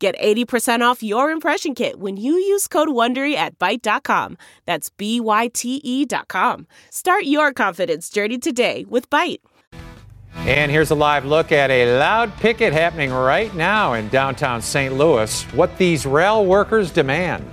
Get 80% off your impression kit when you use code WONDERY at Byte.com. That's B-Y-T-E dot com. Start your confidence journey today with Byte. And here's a live look at a loud picket happening right now in downtown St. Louis. What these rail workers demand.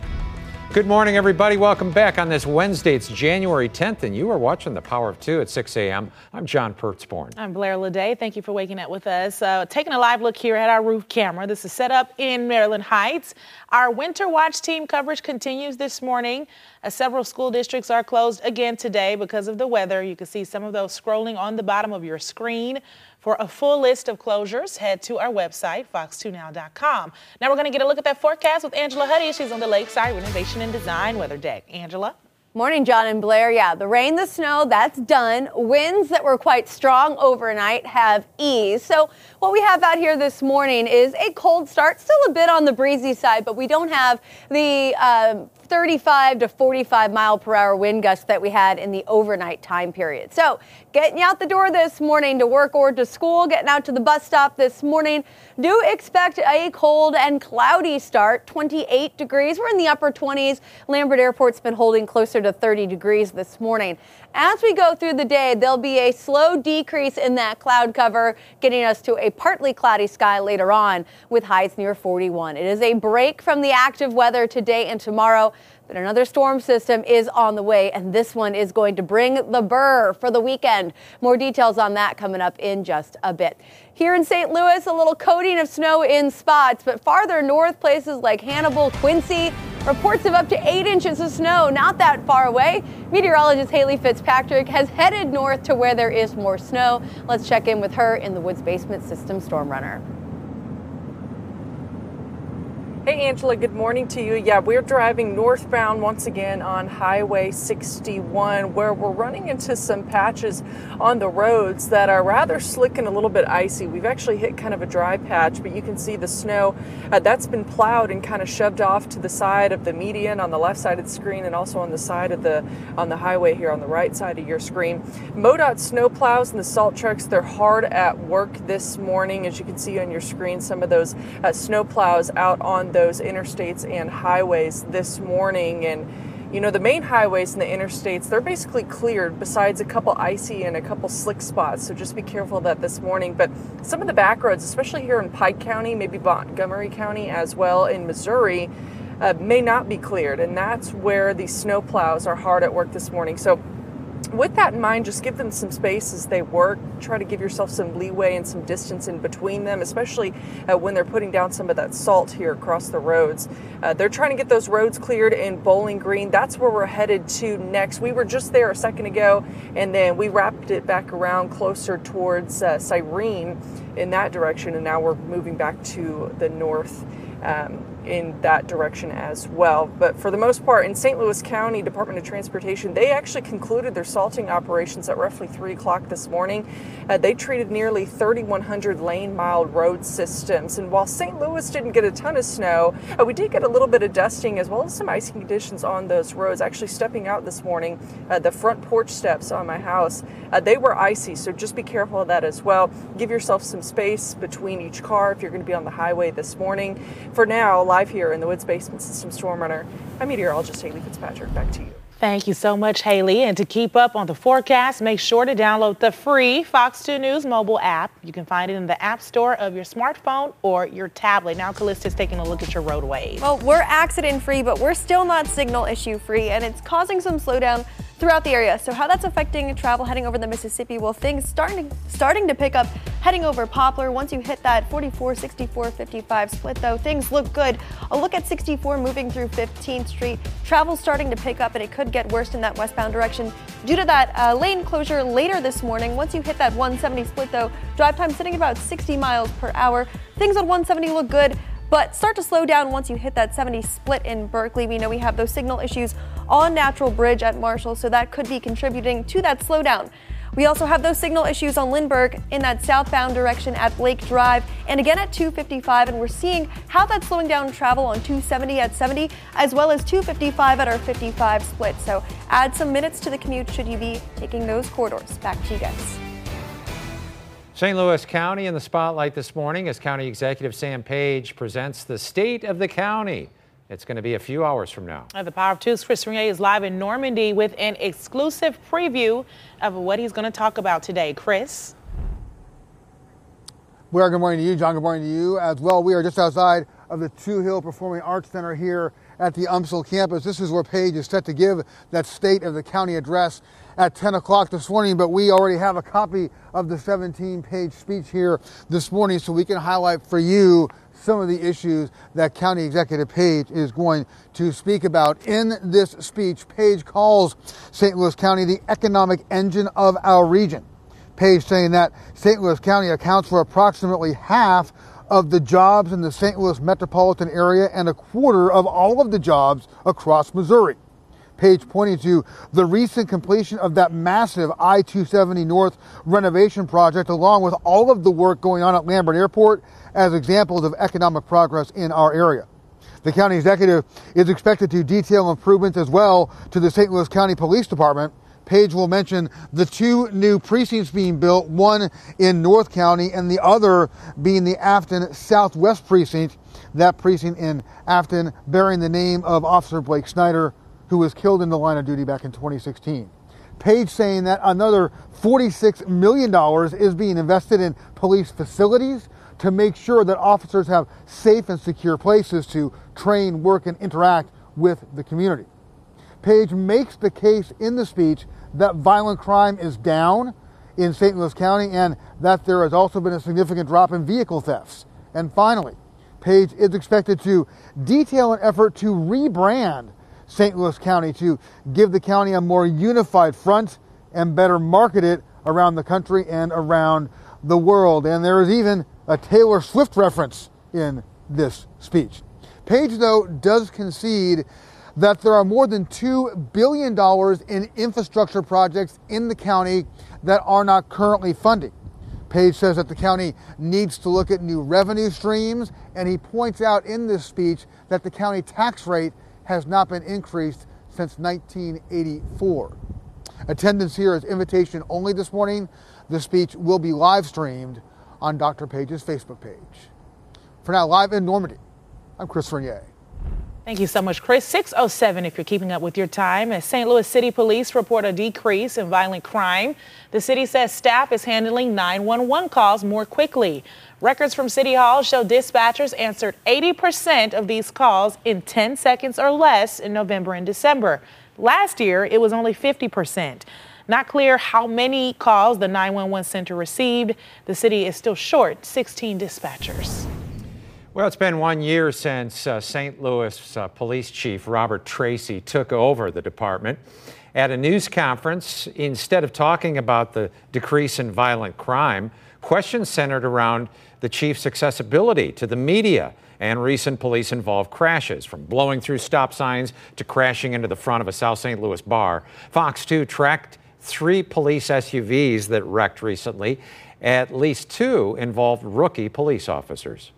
Good morning, everybody. Welcome back on this Wednesday. It's January 10th, and you are watching The Power of Two at 6 a.m. I'm John Pertzborn. I'm Blair Lede. Thank you for waking up with us. Uh, taking a live look here at our roof camera. This is set up in Maryland Heights. Our Winter Watch team coverage continues this morning. Uh, several school districts are closed again today because of the weather. You can see some of those scrolling on the bottom of your screen. For a full list of closures, head to our website, fox2now.com. Now we're going to get a look at that forecast with Angela Hutti. She's on the Lakeside Renovation and Design Weather Deck. Angela? Morning, John and Blair. Yeah, the rain, the snow, that's done. Winds that were quite strong overnight have eased. So, what we have out here this morning is a cold start, still a bit on the breezy side, but we don't have the um, 35 to 45 mile per hour wind gusts that we had in the overnight time period. So, getting out the door this morning to work or to school, getting out to the bus stop this morning, do expect a cold and cloudy start. 28 degrees. We're in the upper 20s. Lambert Airport's been holding closer to 30 degrees this morning. As we go through the day, there'll be a slow decrease in that cloud cover, getting us to a partly cloudy sky later on with highs near 41. It is a break from the active weather today and tomorrow. But another storm system is on the way, and this one is going to bring the burr for the weekend. More details on that coming up in just a bit. Here in St. Louis, a little coating of snow in spots, but farther north, places like Hannibal, Quincy, reports of up to eight inches of snow not that far away. Meteorologist Haley Fitzpatrick has headed north to where there is more snow. Let's check in with her in the Woods Basement System Storm Runner. Hey Angela, good morning to you. Yeah, we're driving northbound once again on Highway 61 where we're running into some patches on the roads that are rather slick and a little bit icy. We've actually hit kind of a dry patch, but you can see the snow uh, that's been plowed and kind of shoved off to the side of the median on the left side of the screen and also on the side of the on the highway here on the right side of your screen. MoDOT snow plows and the salt trucks, they're hard at work this morning as you can see on your screen some of those uh, snow plows out on those interstates and highways this morning. And, you know, the main highways and the interstates, they're basically cleared besides a couple icy and a couple slick spots. So just be careful of that this morning. But some of the back roads, especially here in Pike County, maybe Montgomery County as well in Missouri, uh, may not be cleared. And that's where the snow plows are hard at work this morning. So with that in mind, just give them some space as they work. Try to give yourself some leeway and some distance in between them, especially uh, when they're putting down some of that salt here across the roads. Uh, they're trying to get those roads cleared in Bowling Green. That's where we're headed to next. We were just there a second ago, and then we wrapped it back around closer towards uh, Cyrene in that direction, and now we're moving back to the north. Um, in that direction as well. But for the most part, in St. Louis County Department of Transportation, they actually concluded their salting operations at roughly 3 o'clock this morning. Uh, they treated nearly 3,100 lane mile road systems. And while St. Louis didn't get a ton of snow, uh, we did get a little bit of dusting as well as some icy conditions on those roads. Actually, stepping out this morning, uh, the front porch steps on my house, uh, they were icy. So just be careful of that as well. Give yourself some space between each car if you're going to be on the highway this morning. For now, live here in the Woods Basement System Storm Runner. I'm meteorologist Haley Fitzpatrick. Back to you. Thank you so much, Haley. And to keep up on the forecast, make sure to download the free Fox 2 News mobile app. You can find it in the App Store of your smartphone or your tablet. Now, Callista's taking a look at your roadways. Well, we're accident free, but we're still not signal issue free, and it's causing some slowdown throughout the area. So how that's affecting travel heading over the Mississippi? Well, things starting starting to pick up heading over Poplar. Once you hit that 44, 64, 55 split, though, things look good. A look at 64 moving through 15th Street. Travel starting to pick up, and it could get worse in that westbound direction due to that uh, lane closure later this morning. Once you hit that 170 split, though, drive time sitting about 60 miles per hour. Things on 170 look good but start to slow down once you hit that 70 split in Berkeley. We know we have those signal issues on Natural Bridge at Marshall, so that could be contributing to that slowdown. We also have those signal issues on Lindbergh in that southbound direction at Blake Drive and again at 255. And we're seeing how that's slowing down travel on 270 at 70 as well as 255 at our 55 split. So add some minutes to the commute should you be taking those corridors. Back to you guys. St. Louis County in the spotlight this morning as County Executive Sam Page presents the state of the county. It's going to be a few hours from now. Uh, the Power of Two's Chris Regnier is live in Normandy with an exclusive preview of what he's going to talk about today. Chris? Well, good morning to you, John. Good morning to you as well. We are just outside of the Touhill Performing Arts Center here at the UMSL campus. This is where Page is set to give that state of the county address at 10 o'clock this morning, but we already have a copy of the 17 page speech here this morning so we can highlight for you some of the issues that County Executive Page is going to speak about. In this speech, Page calls St. Louis County the economic engine of our region. Page saying that St. Louis County accounts for approximately half of the jobs in the St. Louis metropolitan area and a quarter of all of the jobs across Missouri. Page pointing to the recent completion of that massive I-270 North renovation project along with all of the work going on at Lambert Airport as examples of economic progress in our area. The county executive is expected to detail improvements as well to the St. Louis County Police Department. Page will mention the two new precincts being built, one in North County and the other being the Afton Southwest Precinct, that precinct in Afton bearing the name of Officer Blake Snyder, who was killed in the line of duty back in 2016. Page saying that another $46 million is being invested in police facilities, to make sure that officers have safe and secure places to train, work, and interact with the community. Page makes the case in the speech that violent crime is down in St. Louis County and that there has also been a significant drop in vehicle thefts. And finally, Page is expected to detail an effort to rebrand St. Louis County to give the county a more unified front and better market it around the country and around the world. And there is even a Taylor Swift reference in this speech. Page, though, does concede that there are more than $2 billion in infrastructure projects in the county that are not currently funded. Page says that the county needs to look at new revenue streams, and he points out in this speech that the county tax rate has not been increased since 1984. Attendance here is invitation only this morning. The speech will be live streamed on Dr. Page's Facebook page. For now, live in Normandy, I'm Chris Regnier. Thank you so much, Chris. 607 if you're keeping up with your time. As St. Louis City Police report a decrease in violent crime, the city says staff is handling 911 calls more quickly. Records from City Hall show dispatchers answered 80% of these calls in 10 seconds or less in November and December. Last year, it was only 50%. Not clear how many calls the 911 center received. The city is still short 16 dispatchers. Well, it's been one year since uh, St. Louis uh, Police Chief Robert Tracy took over the department. At a news conference, instead of talking about the decrease in violent crime, questions centered around the chief's accessibility to the media and recent police involved crashes, from blowing through stop signs to crashing into the front of a South St. Louis bar. Fox 2 tracked three police SUVs that wrecked recently. At least two involved rookie police officers.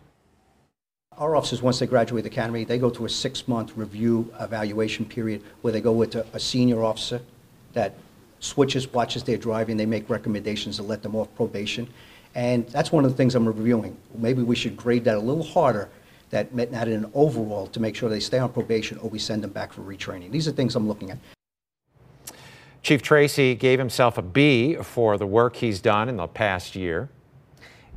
Our officers, once they graduate the academy, they go through a six-month review evaluation period where they go with a, a senior officer that switches, watches their driving, they make recommendations to let them off probation. And that's one of the things I'm reviewing. Maybe we should grade that a little harder, that not an overall, to make sure they stay on probation or we send them back for retraining. These are things I'm looking at. Chief Tracy gave himself a B for the work he's done in the past year,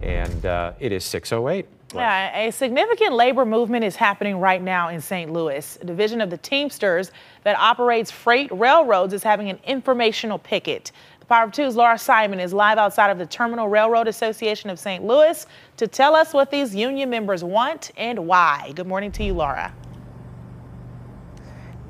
and uh, it is 608. Yeah, a significant labor movement is happening right now in St. Louis. A division of the Teamsters that operates freight railroads is having an informational picket. The Power of Two's Laura Simon is live outside of the Terminal Railroad Association of St. Louis to tell us what these union members want and why. Good morning to you, Laura.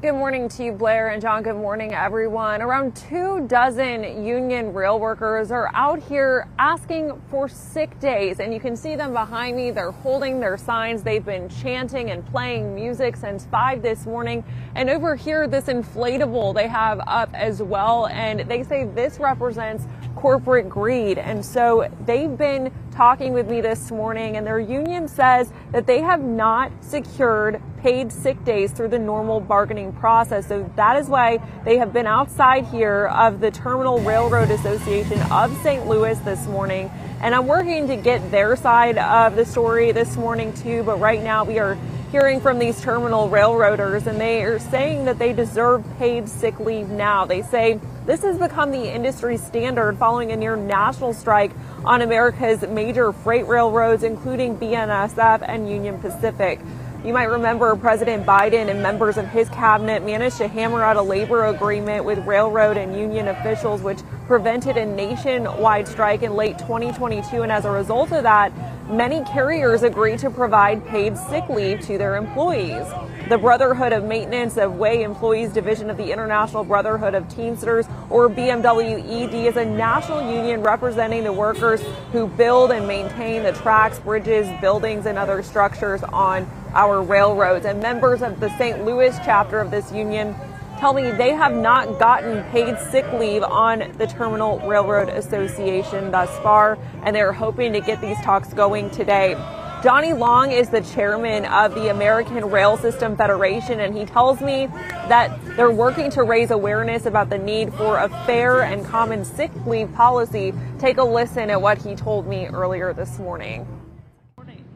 Good morning to you, Blair and John. Good morning, everyone. Around two dozen union rail workers are out here asking for sick days, and you can see them behind me. They're holding their signs. They've been chanting and playing music since five this morning. And over here, this inflatable they have up as well, and they say this represents corporate greed. And so they've been talking with me this morning, and their union says that they have not secured paid sick days through the normal bargaining process. So that is why they have been outside here of the Terminal Railroad Association of St. Louis this morning. And I'm working to get their side of the story this morning too, but right now we are hearing from these terminal railroaders and they are saying that they deserve paid sick leave now. They say this has become the industry standard following a near national strike on America's major freight railroads, including BNSF and Union Pacific. You might remember President Biden and members of his cabinet managed to hammer out a labor agreement with railroad and union officials, which prevented a nationwide strike in late 2022. And as a result of that, many carriers agreed to provide paid sick leave to their employees. The Brotherhood of Maintenance of Way Employees Division of the International Brotherhood of Teamsters, or BMWED, is a national union representing the workers who build and maintain the tracks, bridges, buildings, and other structures on our railroads. And members of the St. Louis chapter of this union tell me they have not gotten paid sick leave on the Terminal Railroad Association thus far, and they're hoping to get these talks going today. Johnny Long is the chairman of the American Rail System Federation, and he tells me that they're working to raise awareness about the need for a fair and common sick leave policy. Take a listen at what he told me earlier this morning.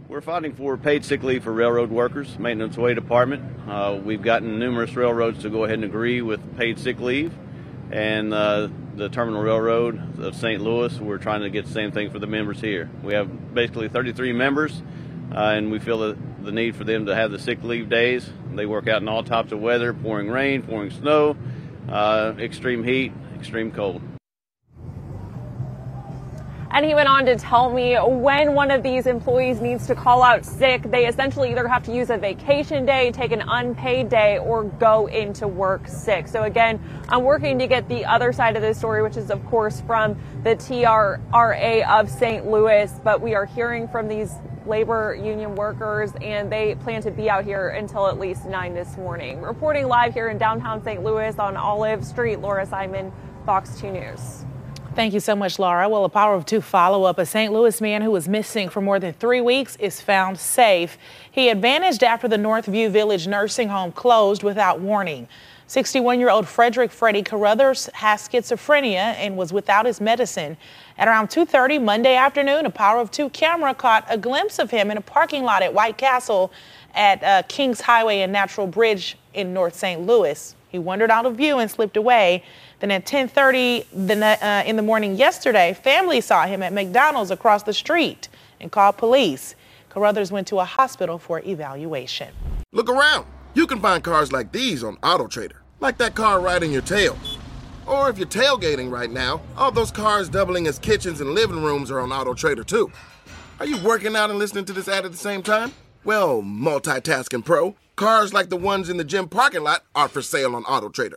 We're fighting for paid sick leave for railroad workers, maintenance way department. Uh, we've gotten numerous railroads to go ahead and agree with paid sick leave, and uh, the Terminal Railroad of St. Louis, we're trying to get the same thing for the members here. We have basically 33 members, and we feel the, the need for them to have the sick leave days. They work out in all types of weather, pouring rain, pouring snow, uh, extreme heat, extreme cold. And he went on to tell me when one of these employees needs to call out sick, they essentially either have to use a vacation day, take an unpaid day, or go into work sick. So again, I'm working to get the other side of this story, which is of course from the TRRA of St. Louis, but we are hearing from these labor union workers and they plan to be out here until at least 9 this morning. Reporting live here in downtown St. Louis on Olive Street, Laura Simon, Fox 2 News. Thank you so much, Laura. Well, a Power of Two follow up. A St. Louis man who was missing for more than three weeks is found safe. He had vanished after the Northview Village nursing home closed without warning. 61 year old Frederick Freddie Carruthers has schizophrenia and was without his medicine. At around 2:30 Monday afternoon, a Power of Two camera caught a glimpse of him in a parking lot at White Castle at uh, Kingshighway and Natural Bridge in North St. Louis. He wandered out of view and slipped away. Then at 10:30 uh, in the morning yesterday, family saw him at McDonald's across the street and called police. Carruthers went to a hospital for evaluation. Look around. You can find cars like these on AutoTrader, like that car riding your tail. Or if you're tailgating right now, all those cars doubling as kitchens and living rooms are on AutoTrader too. Are you working out and listening to this ad at the same time? Well, multitasking pro, cars like the ones in the gym parking lot are for sale on AutoTrader.